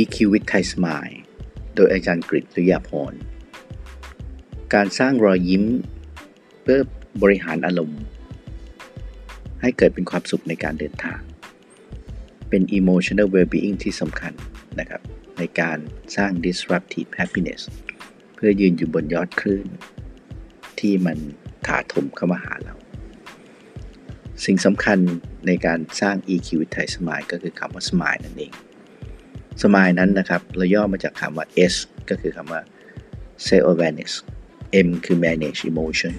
EQ with Thai Smile โดยอาจารย์กฤษริยาพร การสร้างรอยยิ้มเพื่อบริหารอารมณ์ ให้เกิดเป็นความสุขในการเดินทาง เป็น emotional well-being ที่สำคัญนะครับ ในการสร้าง disruptive happiness เพื่อยืนอยู่บนยอดคลื่น ที่มันถาถมเข้ามาหาเรา สิ่งสำคัญในการสร้าง EQ with Thai Smile ก็คือคำว่า smile นั่นเอง smile นั้นนะครับเราย่อมาจากคำว่า S ก็คือคำว่า self awareness M คือ manage emotion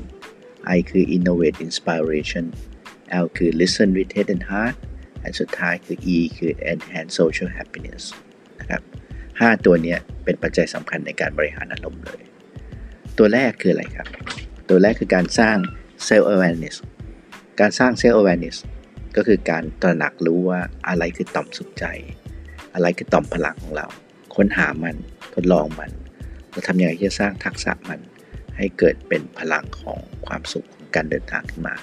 I คือ innovate inspiration L คือ listen with head and heart และสุดท้ายคือ E คือ enhance social happiness นะครับ5ตัวนี้เป็นปัจจัยสำคัญในการบริหารอารมณ์เลย ตัวแรกคืออะไรครับ ตัวแรกคือการสร้าง self awareness การสร้าง self awareness ก็คือการตระหนักรู้ว่าอะไรคือต่อมสุขใจ อะไรคือต่อมพลังของเรา ค้นหามันทดลองมันเราทำยังไงที่จะสร้างทักษะมัน ให้เกิดเป็นพลังของความสุขของการเดินทางขึ้นมา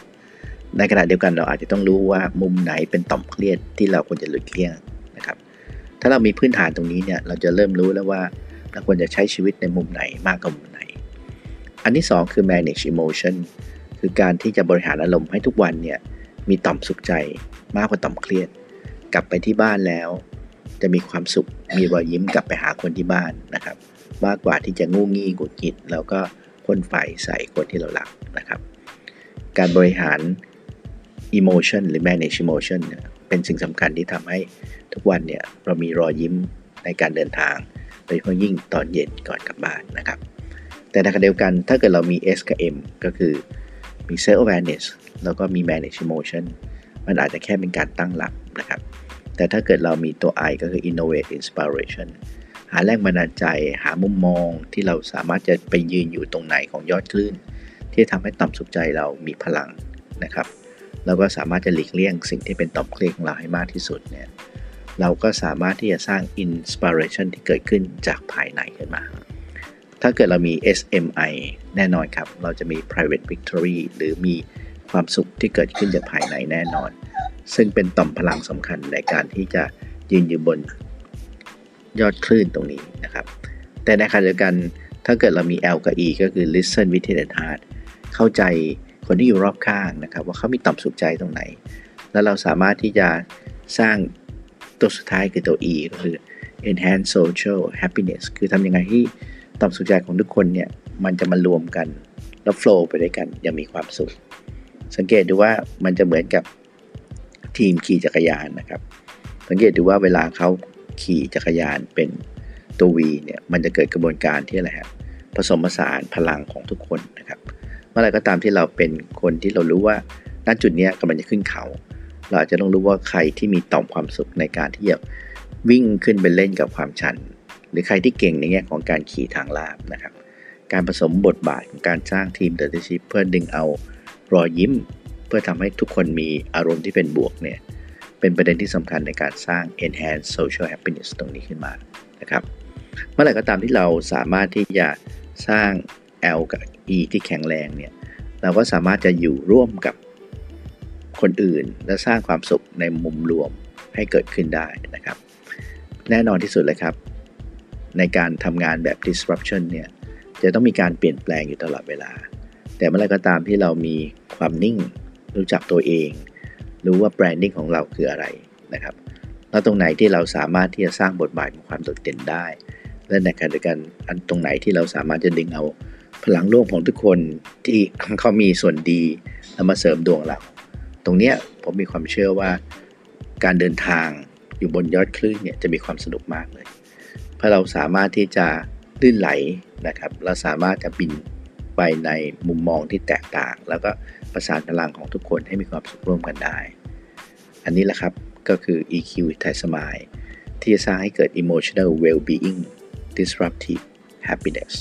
ในขณะเดียวกันเราอาจจะต้องรู้ว่ามุมไหนเป็นต่อมเครียดที่เราควรจะหลีกเลี่ยงนะครับ ถ้าเรามีพื้นฐานตรงนี้เนี่ยเราจะเริ่มรู้แล้วว่าเราควรจะใช้ชีวิตในมุมไหนมากกว่ามุมไหน อันที่ 2 คือ manage emotion คือการที่จะบริหารอารมณ์ให้ทุกวันเนี่ยมีต่อมสุขใจมากกว่าต่อมเครียด กลับไปที่บ้านแล้ว จะมีความสุขมีรอยยิ้มกลับไปหาคนที่บ้านนะครับ มากกว่าที่จะงูงี้กุดกิดแล้วก็พ่นไฟใส่คนที่เรารักนะครับ การบริหาร emotion หรือ manage emotion เนี่ยเป็นสิ่งสำคัญที่ทำให้ทุกวันเนี่ยเรามีรอยยิ้มในการเดินทางโดยเฉพาะยิ่งตอนเย็นก่อนกลับบ้านนะครับ แต่ในขณะเดียวกันถ้าเกิดเรามี S กับ M ก็คือมี self awareness แล้วก็มี manage emotion มันอาจจะแค่เป็นการตั้งหลักนะครับ แต่ถ้าเกิดเรามีตัว I ก็คือ innovate inspiration หาแรงบันดาลใจ หามุมมองที่เราสามารถจะไปยืนอยู่ตรงไหนของยอดคลื่น ที่ทำให้ต่อมสุขใจเรามีพลังนะครับเราก็สามารถจะหลีกเลี่ยงสิ่งที่เป็นต่อมเครียดของเราให้มากที่สุดเนี่ยเราก็สามารถที่จะสร้าง inspiration ที่เกิดขึ้นจากภายในขึ้นมา ถ้าเกิดเรามี SMI แน่นอนครับ เราจะมี private victory หรือมีความสุขที่เกิดขึ้นจากภายในแน่นอน ซึ่งเป็นต่อมพลังสำคัญในการที่จะยืนอยู่บนยอดคลื่นตรงนี้นะครับ แต่ในขณะเดียวกันถ้าเกิดเรามี L กับ E ก็คือ listen with the heart เข้าใจคนที่อยู่รอบข้างนะครับ ว่าเขามีต่อมสุขใจตรงไหน แล้วเราสามารถที่จะสร้างตัวสุดท้ายคือตัว E ก็คือ enhance social happiness คือทำยังไงที่ต่อมสุขใจของทุกคนเนี่ย มันจะมารวมกัน แล้ว flow ไปด้วยกันอย่างมีความสุข สังเกตดูว่ามันจะเหมือนกับ ทีมขี่จักรยานนะครับ สังเกตดูว่าเวลาเขาขี่จักรยานเป็นตัว V เนี่ยมันจะเกิดกระบวนการที่อะไรครับผสมผสานพลังของทุกคนนะครับเมื่อไรก็ตามที่เราเป็นคนที่เรารู้ว่าณจุดนี้กำลังจะขึ้นเขา เราอาจจะต้องรู้ว่าใครที่มีต่อมความสุขในการที่จะวิ่งขึ้นไปเล่นกับความชัน หรือใครที่เก่งในแง่ของการขี่ทางลาบนะครับ การผสมบทบาทของการสร้างทีมเดอร์ชิพเพื่อดึงเอารอยยิ้ม เพื่อทำให้ทุกคนมีอารมณ์ที่เป็นบวกเนี่ยเป็นประเด็นที่สำคัญในการสร้าง enhance social happiness ตรงนี้ขึ้นมานะครับเมื่อไหร่ก็ตามที่เราสามารถที่จะสร้าง L กับ E ที่แข็งแรงเนี่ยเราก็สามารถจะอยู่ร่วมกับคนอื่น และสร้างความสุขในมุมรวมให้เกิดขึ้นได้นะครับ แน่นอนที่สุดเลยครับ ในการทำงานแบบ disruption เนี่ยจะต้องมีการเปลี่ยนแปลงอยู่ตลอดเวลา แต่เมื่อไรก็ตามที่เรามีความนิ่ง รู้จักตัวเอง รู้ว่าแบรนดิ้งของเราคืออะไรนะครับแล้วตรงไหนที่เราสามารถที่จะสร้างบทบาทของความโดดเด่นได้ และในขณะเดียวกันอันตรงไหนที่เราสามารถจะดึงเอาพลังร่วมของทุกคนที่เขามีส่วนดีแล้วมาเสริมดวงเรา ตรงเนี้ยผมมีความเชื่อว่าการเดินทางอยู่บนยอดคลื่นเนี่ยจะมีความสนุกมากเลย เพราะเราสามารถที่จะลื่นไหลนะครับเราสามารถจะบิน ไปในมุมมองที่แตกต่าง แล้วก็ประสานพลังของทุกคนให้มีความสุขร่วมกันได้ อันนี้แหละครับก็คือ EQ ไทยสมายที่จะสร้างให้เกิด emotional well-being disruptive happiness